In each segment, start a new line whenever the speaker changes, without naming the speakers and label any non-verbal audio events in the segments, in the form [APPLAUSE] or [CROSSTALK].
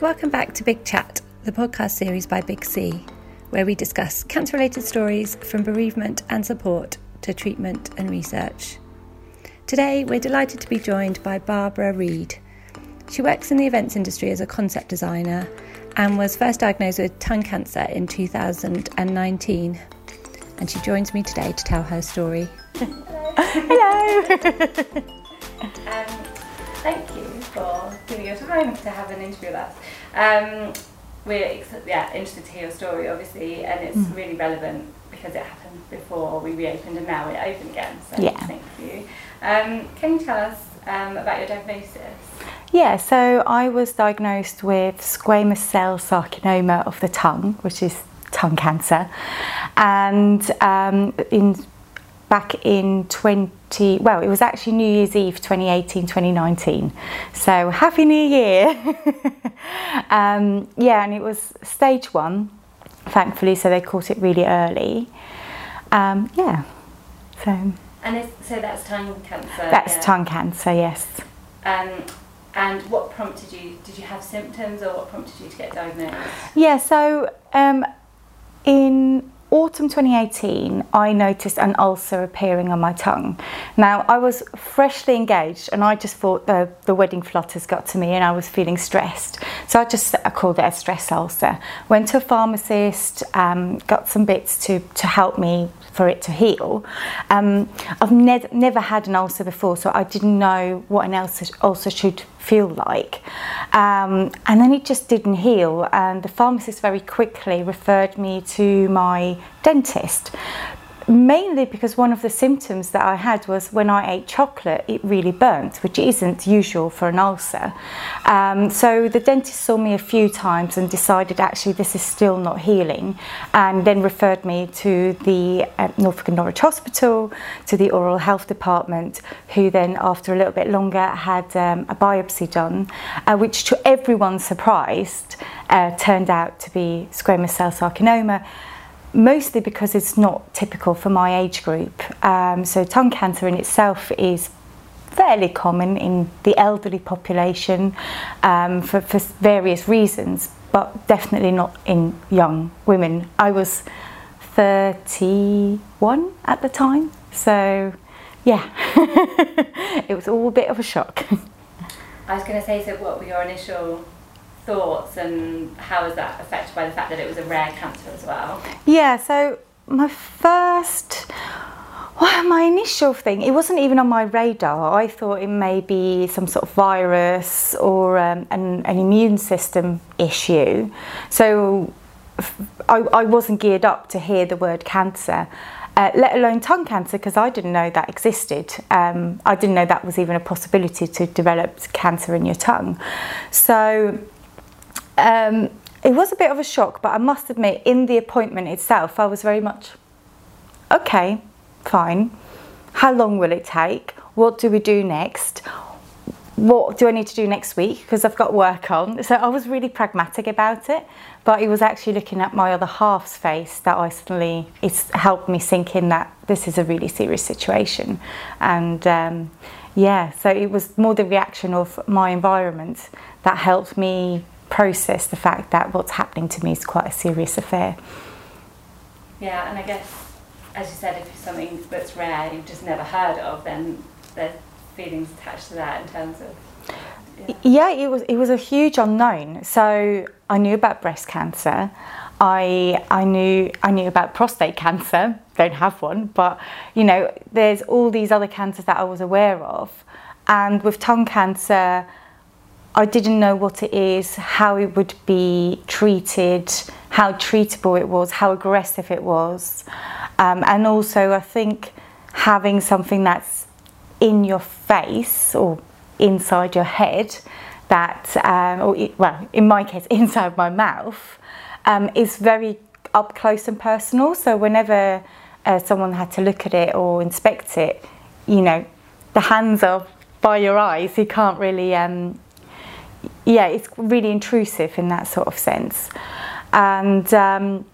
Welcome back to Big Chat, the podcast series by Big C, where we discuss cancer related stories from bereavement and support to treatment and research. Today, we're delighted to be joined by Barbara Reid. She works in the events industry as a concept designer and was first diagnosed with tongue cancer in 2019. And she joins me today to tell her story. [LAUGHS]
Hello. [LAUGHS]
um, thank you for giving your time to have an interview with us. Um, we're yeah interested to hear your story, obviously, and it's mm. really relevant because it happened before we reopened and now we're open again. So yeah. thank you. Um, can you tell us um, about your diagnosis?
Yeah, so I was diagnosed with squamous cell carcinoma of the tongue, which is tongue cancer, and um, in back in 20 well it was actually new year's eve 2018 2019 so happy new year! [LAUGHS] Um, yeah and it was stage one thankfully so they caught it really early. Um, yeah
so. And so that's tongue cancer
that's yeah. tongue cancer yes.
Um, and what prompted you did you have symptoms or what prompted you to get diagnosed?
Yeah so um, in autumn 2018, I noticed an ulcer appearing on my tongue. Now, I was freshly engaged and I just thought the, the wedding flutters got to me and I was feeling stressed. So I just I called it a stress ulcer. Went to a pharmacist, um, got some bits to, to help me for it to heal. Um, I've ne never had an ulcer before, so I didn't know what an ulcer, ulcer should feel like. Um, and then it just didn't heal, and the pharmacist very quickly referred me to my dentist mainly because one of the symptoms that I had was when I ate chocolate, it really burnt, which isn't usual for an ulcer. Um, so the dentist saw me a few times and decided actually this is still not healing, and then referred me to the uh, Norfolk and Norwich Hospital, to the oral health department, who then, after a little bit longer, had um, a biopsy done, uh, which to everyone's surprise uh, turned out to be squamous cell carcinoma mostly because it's not typical for my age group. Um, so tongue cancer in itself is fairly common in the elderly population um, for, for various reasons, but definitely not in young women. I was 31 at the time, so yeah, [LAUGHS] it was all a bit of a shock.
I was going to say, so what were your initial thoughts and how was that affected by the fact that it was a rare cancer as well?
Yeah, so my first well, my initial thing, it wasn't even on my radar. I thought it may be some sort of virus or um, an, an, immune system issue. So I, I, wasn't geared up to hear the word cancer, uh, let alone tongue cancer, because I didn't know that existed. Um, I didn't know that was even a possibility to develop cancer in your tongue. So um, it was a bit of a shock, but I must admit, in the appointment itself, I was very much okay, fine. How long will it take? What do we do next? What do I need to do next week? Because I've got work on. So I was really pragmatic about it, but it was actually looking at my other half's face that I suddenly, it's helped me sink in that this is a really serious situation. And um, yeah, so it was more the reaction of my environment that helped me process the fact that what's happening to me is quite a serious affair.
Yeah, and I guess, as you said, if it's something that's rare, you've just never heard of, then there's feelings attached to that in terms of.
Yeah. yeah, it was it was a huge unknown. So I knew about breast cancer. I I knew I knew about prostate cancer. [LAUGHS] Don't have one, but you know, there's all these other cancers that I was aware of, and with tongue cancer, I didn't know what it is, how it would be treated, how treatable it was, how aggressive it was. Um, and also, I think having something that's in your face or inside your head, that, um, or it, well, in my case, [LAUGHS] inside my mouth, um, is very up close and personal. So, whenever uh, someone had to look at it or inspect it, you know, the hands are by your eyes, you can't really um, yeah, it's really intrusive in that sort of sense. And um,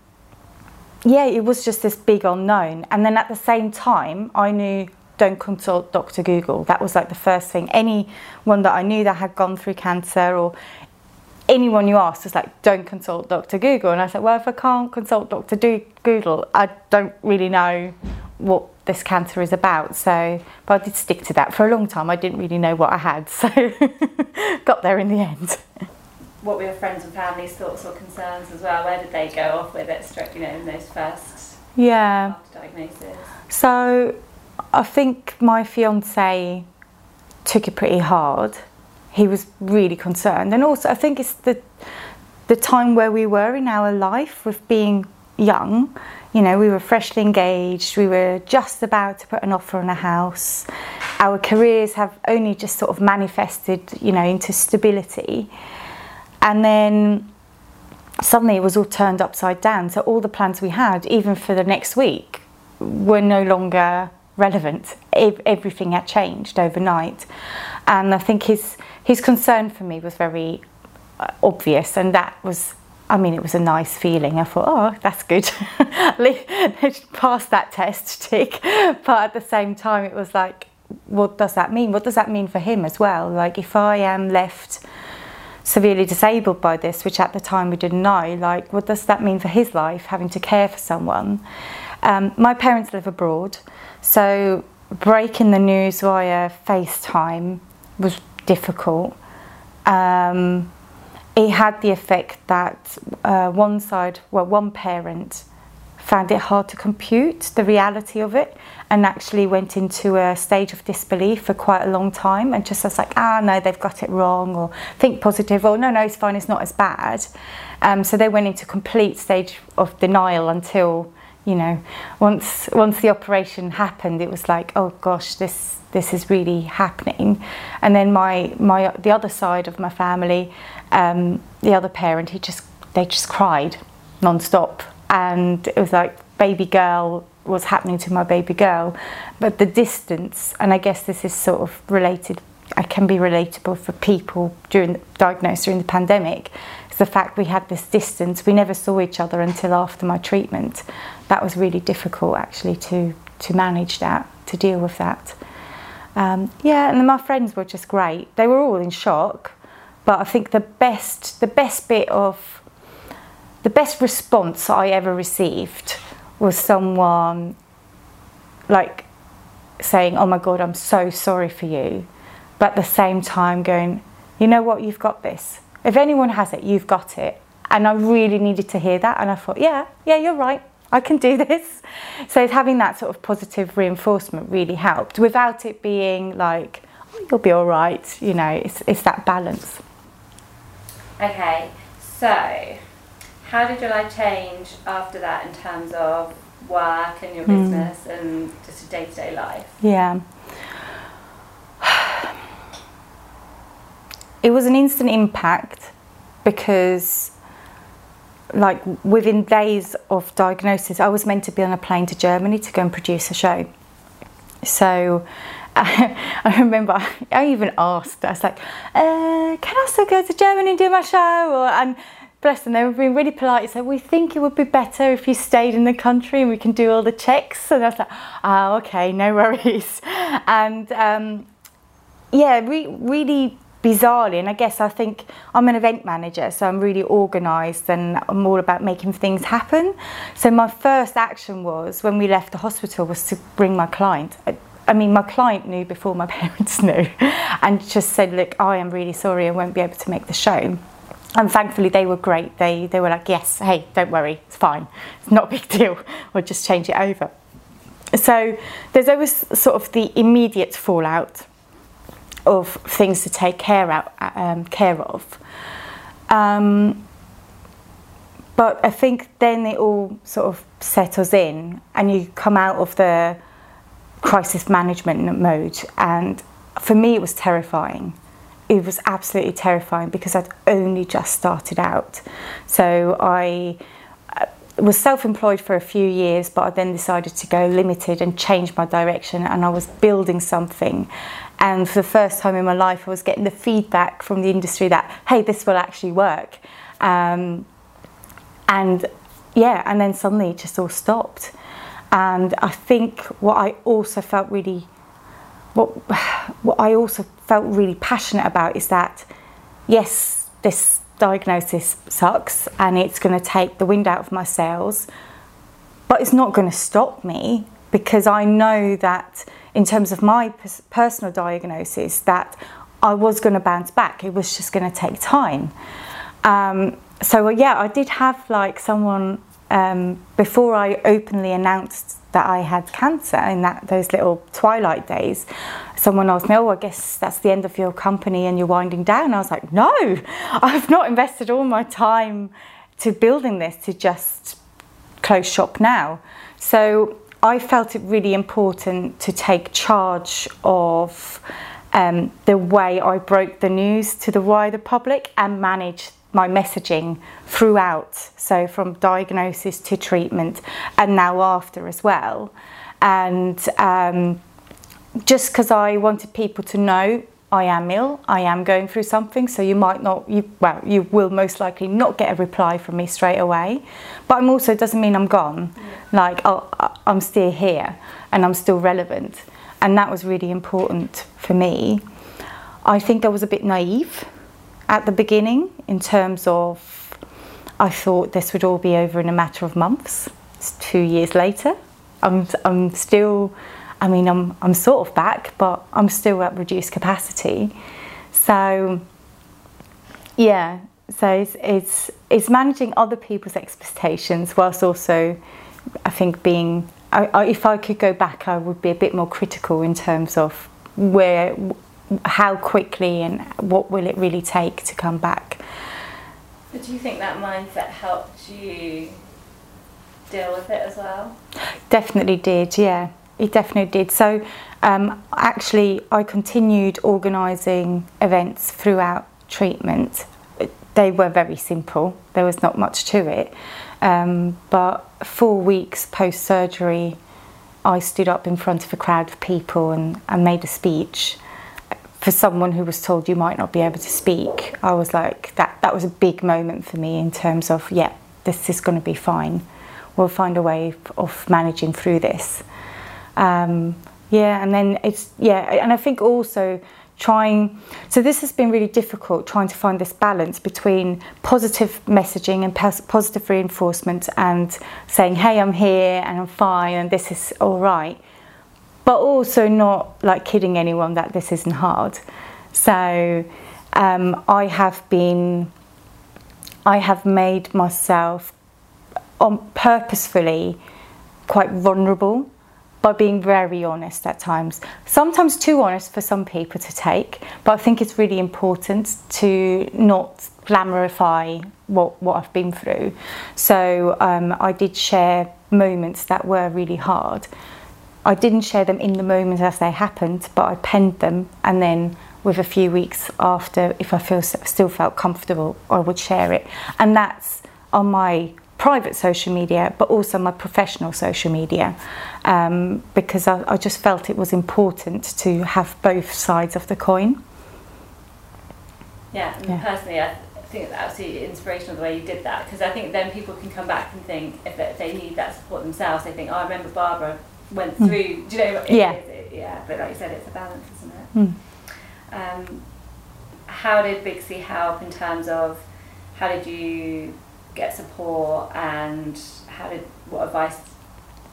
yeah, it was just this big unknown. And then at the same time, I knew don't consult Dr. Google. That was like the first thing. Anyone that I knew that had gone through cancer or anyone you asked was like, don't consult Dr. Google. And I said, well, if I can't consult Dr. Do- Google, I don't really know what this cancer is about. So, but I did stick to that for a long time. I didn't really know what I had, [LAUGHS] so got there in the end.
What were your friends and family's thoughts or concerns as well? Where did they go off with it, straight, you know, in those first
yeah
diagnosis?
So, I think my fiance took it pretty hard. He was really concerned, and also I think it's the the time where we were in our life with being young you know, we were freshly engaged, we were just about to put an offer on a house. Our careers have only just sort of manifested, you know, into stability. And then suddenly it was all turned upside down. So all the plans we had, even for the next week, were no longer relevant. Everything had changed overnight. And I think his, his concern for me was very uh, obvious, and that was I mean, it was a nice feeling. I thought, oh, that's good. [LAUGHS] Passed that test, [LAUGHS] tick. But at the same time, it was like, what does that mean? What does that mean for him as well? Like, if I am left severely disabled by this, which at the time we didn't know, like, what does that mean for his life, having to care for someone? Um, my parents live abroad, so breaking the news via FaceTime was difficult. Um, it had the effect that uh, one side, well, one parent found it hard to compute the reality of it and actually went into a stage of disbelief for quite a long time and just was like, ah, no, they've got it wrong, or think positive, or no, no, it's fine, it's not as bad. Um, so they went into complete stage of denial until, you know, once once the operation happened, it was like, oh gosh, this this is really happening. And then my my the other side of my family um, the other parent, he just they just cried non-stop, and it was like baby girl was happening to my baby girl, but the distance, and I guess this is sort of related. I can be relatable for people during diagnosed during the pandemic. Is the fact we had this distance. We never saw each other until after my treatment. That was really difficult actually to to manage that, to deal with that. Um, yeah, and my friends were just great. They were all in shock but I think the best, the best bit of, the best response I ever received was someone like saying, "Oh my God, I'm so sorry for you," but at the same time going, "You know what? You've got this. If anyone has it, you've got it." And I really needed to hear that, and I thought, "Yeah, yeah, you're right. I can do [LAUGHS] this." So having that sort of positive reinforcement really helped, without it being like, oh, "You'll be all right." You know, it's it's that balance.
Okay, so how did your life change after that in terms of work and your hmm. business mm. and just a day to day life?
Yeah. [SIGHS] It was an instant impact because, like, within days of diagnosis, I was meant to be on a plane to Germany to go and produce a show. So, [LAUGHS] I remember I even asked, I was like, uh, can I still go to Germany and do my show? And bless them, they were being really polite. So we think it would be better if you stayed in the country and we can do all the checks. And I was like, oh, okay, no [LAUGHS] worries. And um, yeah, re- really bizarrely, and I guess I think I'm an event manager, so I'm really organised and I'm all about making things happen. So my first action was when we left the hospital was to bring my client. I mean, my client knew before my [LAUGHS] parents knew and just said, Look, I am really sorry I won't be able to make the show. And thankfully, they were great. They, they were like, Yes, hey, don't worry, it's fine. It's not a big deal. We'll just change it over. So there's always sort of the immediate fallout of things to take care, out, um, care of. Um, but I think then it all sort of settles in and you come out of the crisis management mode. And for me, it was terrifying. It was absolutely terrifying because I'd only just started out. So I uh, was self employed for a few years, but I then decided to go limited and change my direction. And I was building something. And for the first time in my life, I was getting the feedback from the industry that, hey, this will actually work. Um, and yeah, and then suddenly it just all stopped. And I think what I also felt really, what, what I also felt really passionate about is that, yes, this diagnosis sucks and it's going to take the wind out of my sails, but it's not going to stop me because I know that in terms of my personal diagnosis that I was going to bounce back. It was just going to take time. Um, so yeah, I did have like someone um, before I openly announced that I had cancer in that those little twilight days. Someone asked me, "Oh, I guess that's the end of your company and you're winding down." I was like, "No, [LAUGHS] I've not invested all my time to building this to just close shop now." So I felt it really important to take charge of um, the way I broke the news to the wider public and manage my messaging throughout, so from diagnosis to treatment and now after as well. And um, just because I wanted people to know I am ill, I am going through something, so you might not, you, well, you will most likely not get a reply from me straight away. But I'm also, doesn't mean I'm gone. Like, oh, I'm still here and I'm still relevant. And that was really important for me. I think I was a bit naive at the beginning in terms of I thought this would all be over in a matter of months. It's two years later. I'm, I'm still, I mean, I'm, I'm sort of back, but I'm still at reduced capacity. So, yeah, so it's, it's, it's managing other people's expectations whilst also, I think, being, I, I, if I could go back, I would be a bit more critical in terms of where how quickly and what will it really take to come back.
But do you think that mindset helped you deal with it as well?
Definitely did, yeah. It definitely did. So, um, actually, I continued organising events throughout treatment. They were very simple, there was not much to it. Um, but four weeks post surgery, I stood up in front of a crowd of people and, and made a speech for someone who was told you might not be able to speak, I was like, that, that was a big moment for me in terms of, yeah, this is going to be fine. We'll find a way of managing through this. Um, yeah, and then it's, yeah, and I think also trying, so this has been really difficult trying to find this balance between positive messaging and positive reinforcement and saying, hey, I'm here and I'm fine and this is all right but also not like kidding anyone that this isn't hard. So um, I have been, I have made myself on purposefully quite vulnerable by being very honest at times. Sometimes too honest for some people to take, but I think it's really important to not glamourify what, what I've been through. So um, I did share moments that were really hard. I didn't share them in the moment as they happened, but I penned them and then with a few weeks after, if I feel still felt comfortable, I would share it. And that's on my private social media, but also my professional social media, um, because I, I, just felt it was important to have both sides of the coin.
Yeah, yeah. personally, I think it's absolutely inspirational the way you did that, because I think then people can come back and think if they need that support themselves, they think, oh, I remember Barbara went hmm. through. Mm. Do you know?
Yeah.
It, yeah. But like you said, it's a balance, isn't it? Mm. Um, how did Big C help in terms of how did you get support and how did what advice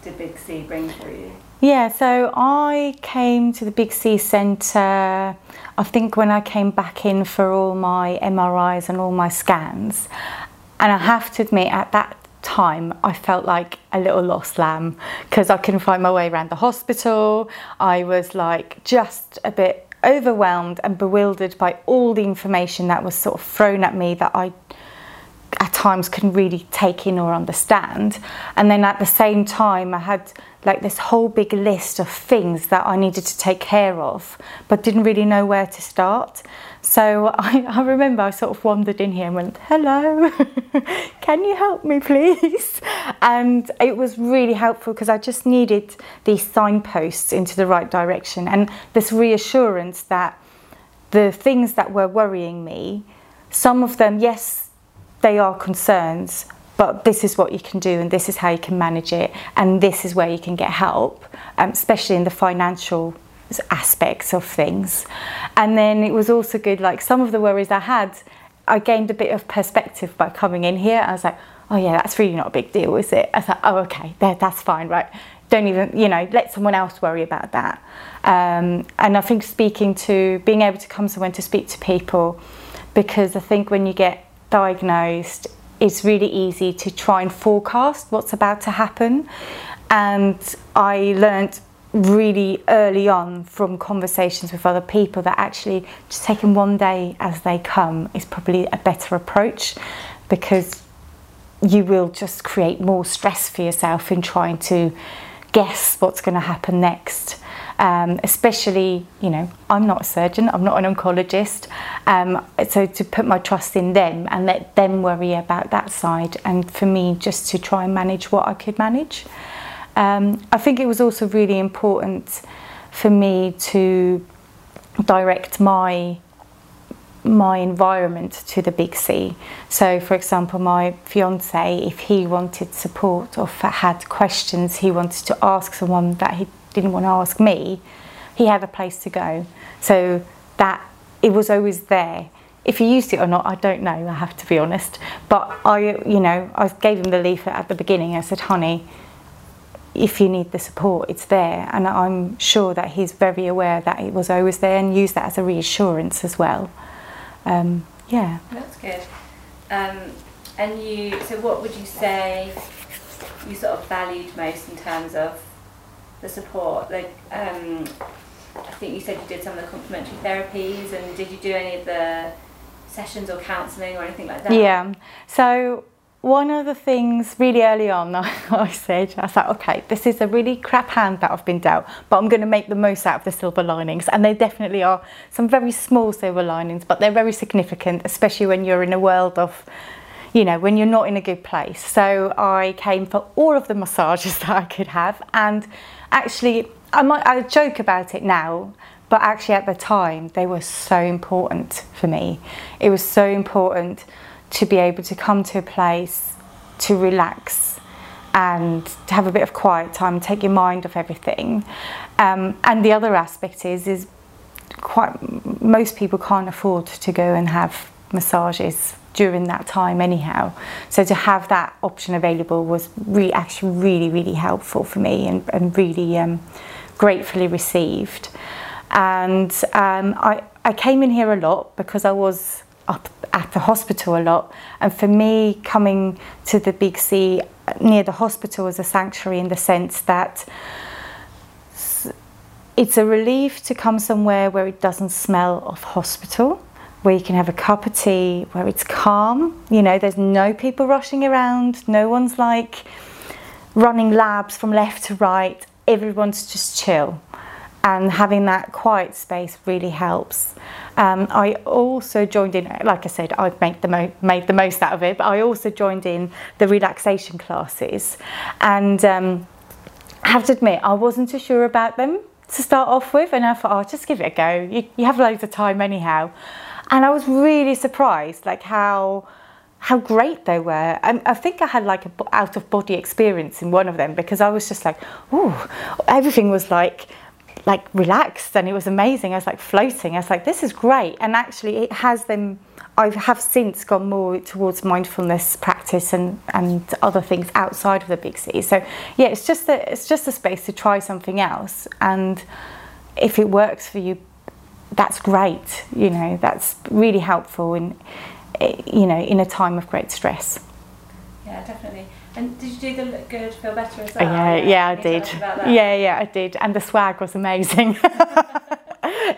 did Big C bring for you?
Yeah, so I came to the Big C Centre, I think when I came back in for all my MRIs and all my scans. And I have to admit, at that time I felt like a little lost lamb because I couldn't find my way around the hospital. I was like just a bit overwhelmed and bewildered by all the information that was sort of thrown at me that I at times couldn't really take in or understand. And then at the same time, I had like this whole big list of things that I needed to take care of, but didn't really know where to start. So [LAUGHS] I, I remember I sort of wandered in here and went, hello, [LAUGHS] can you help me please? [LAUGHS] And it was really helpful because I just needed these signposts into the right direction and this reassurance that the things that were worrying me, some of them, yes, they are concerns, but this is what you can do and this is how you can manage it and this is where you can get help, um, especially in the financial aspects of things. And then it was also good, like some of the worries I had, I gained a bit of perspective by coming in here. I was like, oh yeah, that's really not a big deal, is it? I thought, oh okay, that, that's fine, right? Don't even, you know, let someone else worry about that. Um, and I think speaking to, being able to come somewhere to speak to people, because I think when you get diagnosed, it's really easy to try and forecast what's about to happen. And I learned really early on from conversations with other people that actually just taking one day as they come is probably a better approach because you will just create more stress for yourself in trying to guess what's going to happen next. Um, especially, you know, I'm not a surgeon, I'm not an oncologist, um, so to put my trust in them and let them worry about that side, and for me just to try and manage what I could manage. Um, I think it was also really important for me to direct my my environment to the big C. So, for example, my fiance, if he wanted support or had questions he wanted to ask someone that he didn't want to ask me, he had a place to go. So that it was always there. If he used it or not, I don't know. I have to be honest. But I, you know, I gave him the leaflet at the beginning. I said, "Honey, if you need the support, it's there. And I'm sure that he's very aware that it was always there and used that as a reassurance as well. Um, yeah.
That's good. Um, and you, so what would you say you sort of valued most in terms of the support? Like, um, I think you said you did some of the complementary therapies, and did you do any of the sessions or counselling or anything like that?
Yeah. So one of the things really early on [LAUGHS] I said, I thought, okay, this is a really crap hand that I've been dealt, but I'm going to make the most out of the silver linings. And they definitely are some very small silver linings, but they're very significant, especially when you're in a world of, you know, when you're not in a good place. So I came for all of the massages [LAUGHS] that I could have. And actually, I might I joke about it now, but actually at the time, they were so important for me. It was so important to be able to come to a place to relax and to have a bit of quiet time, take your mind off everything. Um, and the other aspect is, is quite most people can't afford to go and have massages during that time anyhow. So to have that option available was really, actually really, really helpful for me and, and really um, gratefully received. And um, I, I came in here a lot because I was up at the hospital a lot. And for me, coming to the Big C near the hospital was a sanctuary in the sense that it's a relief to come somewhere where it doesn't smell of hospital, where you can have a cup of tea, where it's calm. You know, there's no people rushing around, no one's like running labs from left to right. Everyone's just chill and having that quiet space really helps. Um, I also joined in, like I said, I've made the, made the most out of it, but I also joined in the relaxation classes. And um, I have to admit, I wasn't too sure about them to start off with, and I thought, oh, just give it a go. You, you have loads of time anyhow. And I was really surprised, like how how great they were. And I think I had like a out of body experience in one of them because I was just like, oh, everything was like like relaxed and it was amazing. I was like floating. I was like, this is great. And actually, it has them. I have since gone more towards mindfulness practice and, and other things outside of the big C. So yeah, it's just a, it's just a space to try something else. And if it works for you, that's great. You know, that's really helpful in Eh, you know in a time of great stress.
Yeah, definitely. And did you do the look good, feel better as oh, well?
Yeah, yeah, yeah I did. Yeah, yeah, I did. And the swag was amazing. [LAUGHS]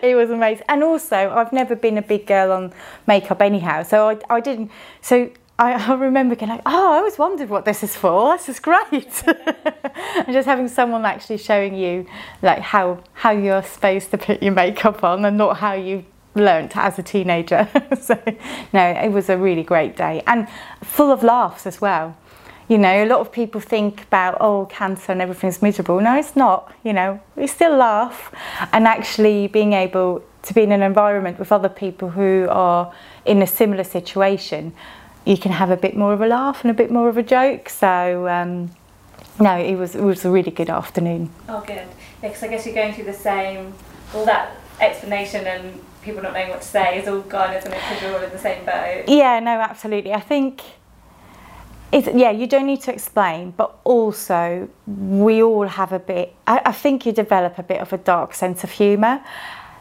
it was amazing. And also, I've never been a big girl on makeup anyhow, so I, I didn't. So I, [LAUGHS] I remember going like, oh, I always wondered what this is for. This is great. [LAUGHS] and just having someone actually showing you like how how you're supposed to put your makeup on and not how you learnt as a teenager. [LAUGHS] so no, it was a really great day and full of laughs as well you know, a lot of people think about, oh, cancer and everything's miserable. No, it's not. You know, we still laugh. And actually being able to be in an environment with other people who are in a similar situation, you can have a bit more of a laugh and a bit more of a joke. So, um, no, it was, it was a really good afternoon.
Oh, good. Yeah, because I guess you're going through the same, all that explanation and people not knowing what to say is all gone, isn't it? Because you're all in the same boat.
Yeah, no, absolutely. I think it's, yeah, you don't need to explain, but also we all have a bit. I, I think you develop a bit of a dark sense of humour,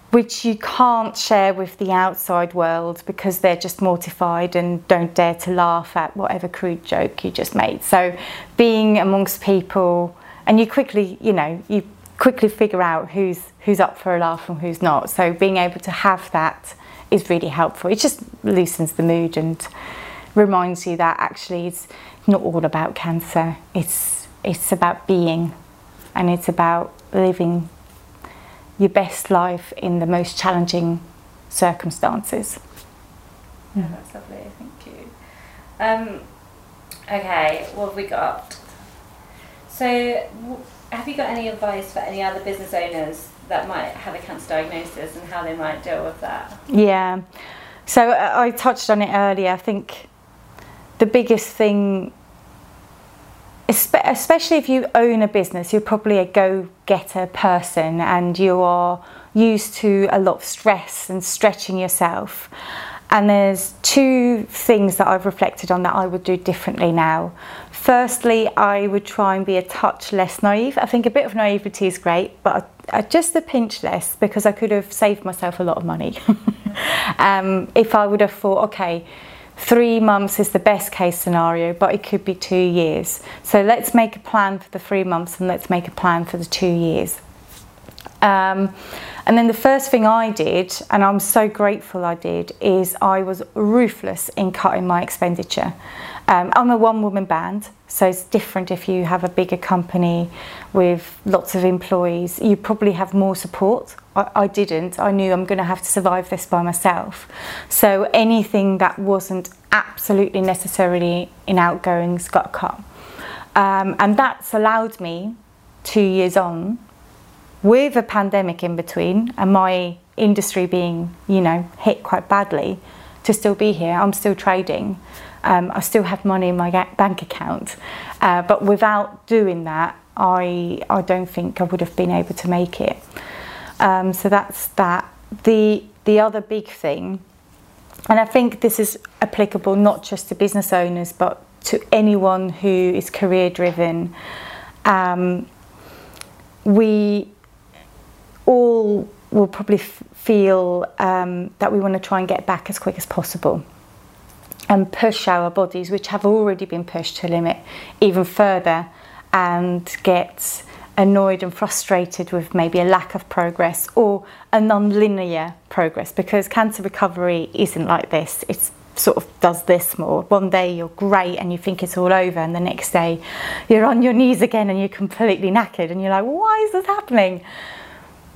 which you can't share with the outside world because they're just mortified and don't dare to laugh at whatever crude joke you just made. So, being amongst people, and you quickly, you know, you quickly figure out who's who's up for a laugh and who's not. So, being able to have that is really helpful. It just loosens the mood and reminds you that actually it's not all about cancer. It's it's about being, and it's about living your best life in the most challenging circumstances.
Yeah, that's lovely. Thank you. Um, okay, what have we got? So, have you got any advice for any other business owners that might have a cancer diagnosis and how they might deal with that?
Yeah. So uh, I touched on it earlier. I think the biggest thing, especially if you own a business, you're probably a go getter person and you are used to a lot of stress and stretching yourself. And there's two things that I've reflected on that I would do differently now. Firstly, I would try and be a touch less naive. I think a bit of naivety is great, but just a pinch less because I could have saved myself a lot of money. [LAUGHS] um, if I would have thought, okay, Three months is the best case scenario, but it could be two years. So let's make a plan for the three months and let's make a plan for the two years. Um, and then the first thing I did, and I'm so grateful I did, is I was ruthless in cutting my expenditure. Um, I'm a one woman band, so it's different if you have a bigger company with lots of employees. You probably have more support. I, I didn't. I knew I'm going to have to survive this by myself. So anything that wasn't absolutely necessarily in outgoings got cut. Um, and that's allowed me two years on with a pandemic in between and my industry being, you know, hit quite badly to still be here. I'm still trading. Um, I still have money in my bank account. Uh, but without doing that, I, I don't think I would have been able to make it. Um, so that's that. The, the other big thing, and I think this is applicable not just to business owners, but to anyone who is career driven. Um, we all will probably feel um, that we want to try and get back as quick as possible and push our bodies, which have already been pushed to limit, even further and get annoyed and frustrated with maybe a lack of progress or a non-linear progress because cancer recovery isn't like this. It's sort of does this more. One day you're great and you think it's all over, and the next day you're on your knees again and you're completely knackered, and you're like, why is this happening?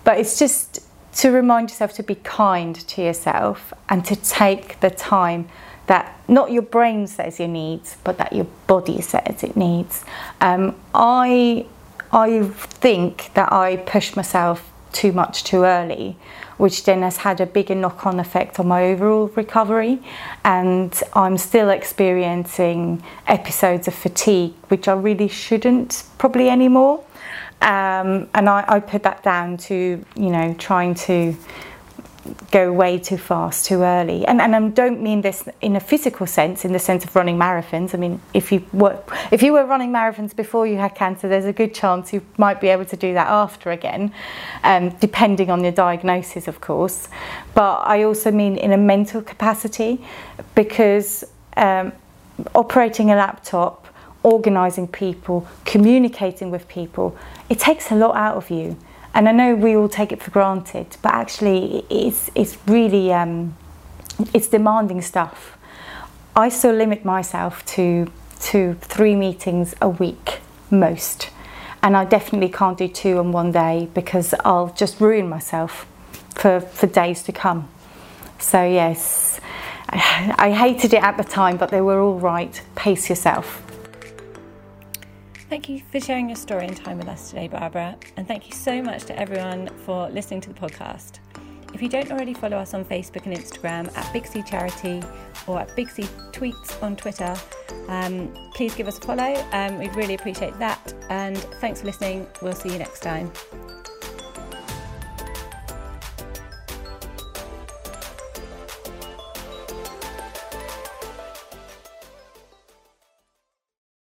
But it's just to remind yourself to be kind to yourself and to take the time that not your brain says you need, but that your body says it needs. Um, I I think that I pushed myself too much too early, which then has had a bigger knock on effect on my overall recovery. And I'm still experiencing episodes of fatigue, which I really shouldn't probably anymore. Um, and I, I put that down to, you know, trying to go way too fast too early. And, and I don't mean this in a physical sense in the sense of running marathons. I mean if you were if you were running marathons before you had cancer there's a good chance you might be able to do that after again um, depending on your diagnosis of course. But I also mean in a mental capacity because um, operating a laptop organizing people communicating with people it takes a lot out of you and I know we all take it for granted, but actually it's it's really um, it's demanding stuff. I still limit myself to to three meetings a week most, and I definitely can't do two on one day because I'll just ruin myself for for days to come. So yes, [SIGHS] I hated it at the time, but they were all right. Pace yourself.
Thank you for sharing your story and time with us today, Barbara. And thank you so much to everyone for listening to the podcast. If you don't already follow us on Facebook and Instagram at Big C Charity or at Big C Tweets on Twitter, um, please give us a follow. Um, we'd really appreciate that. And thanks for listening. We'll see you next time.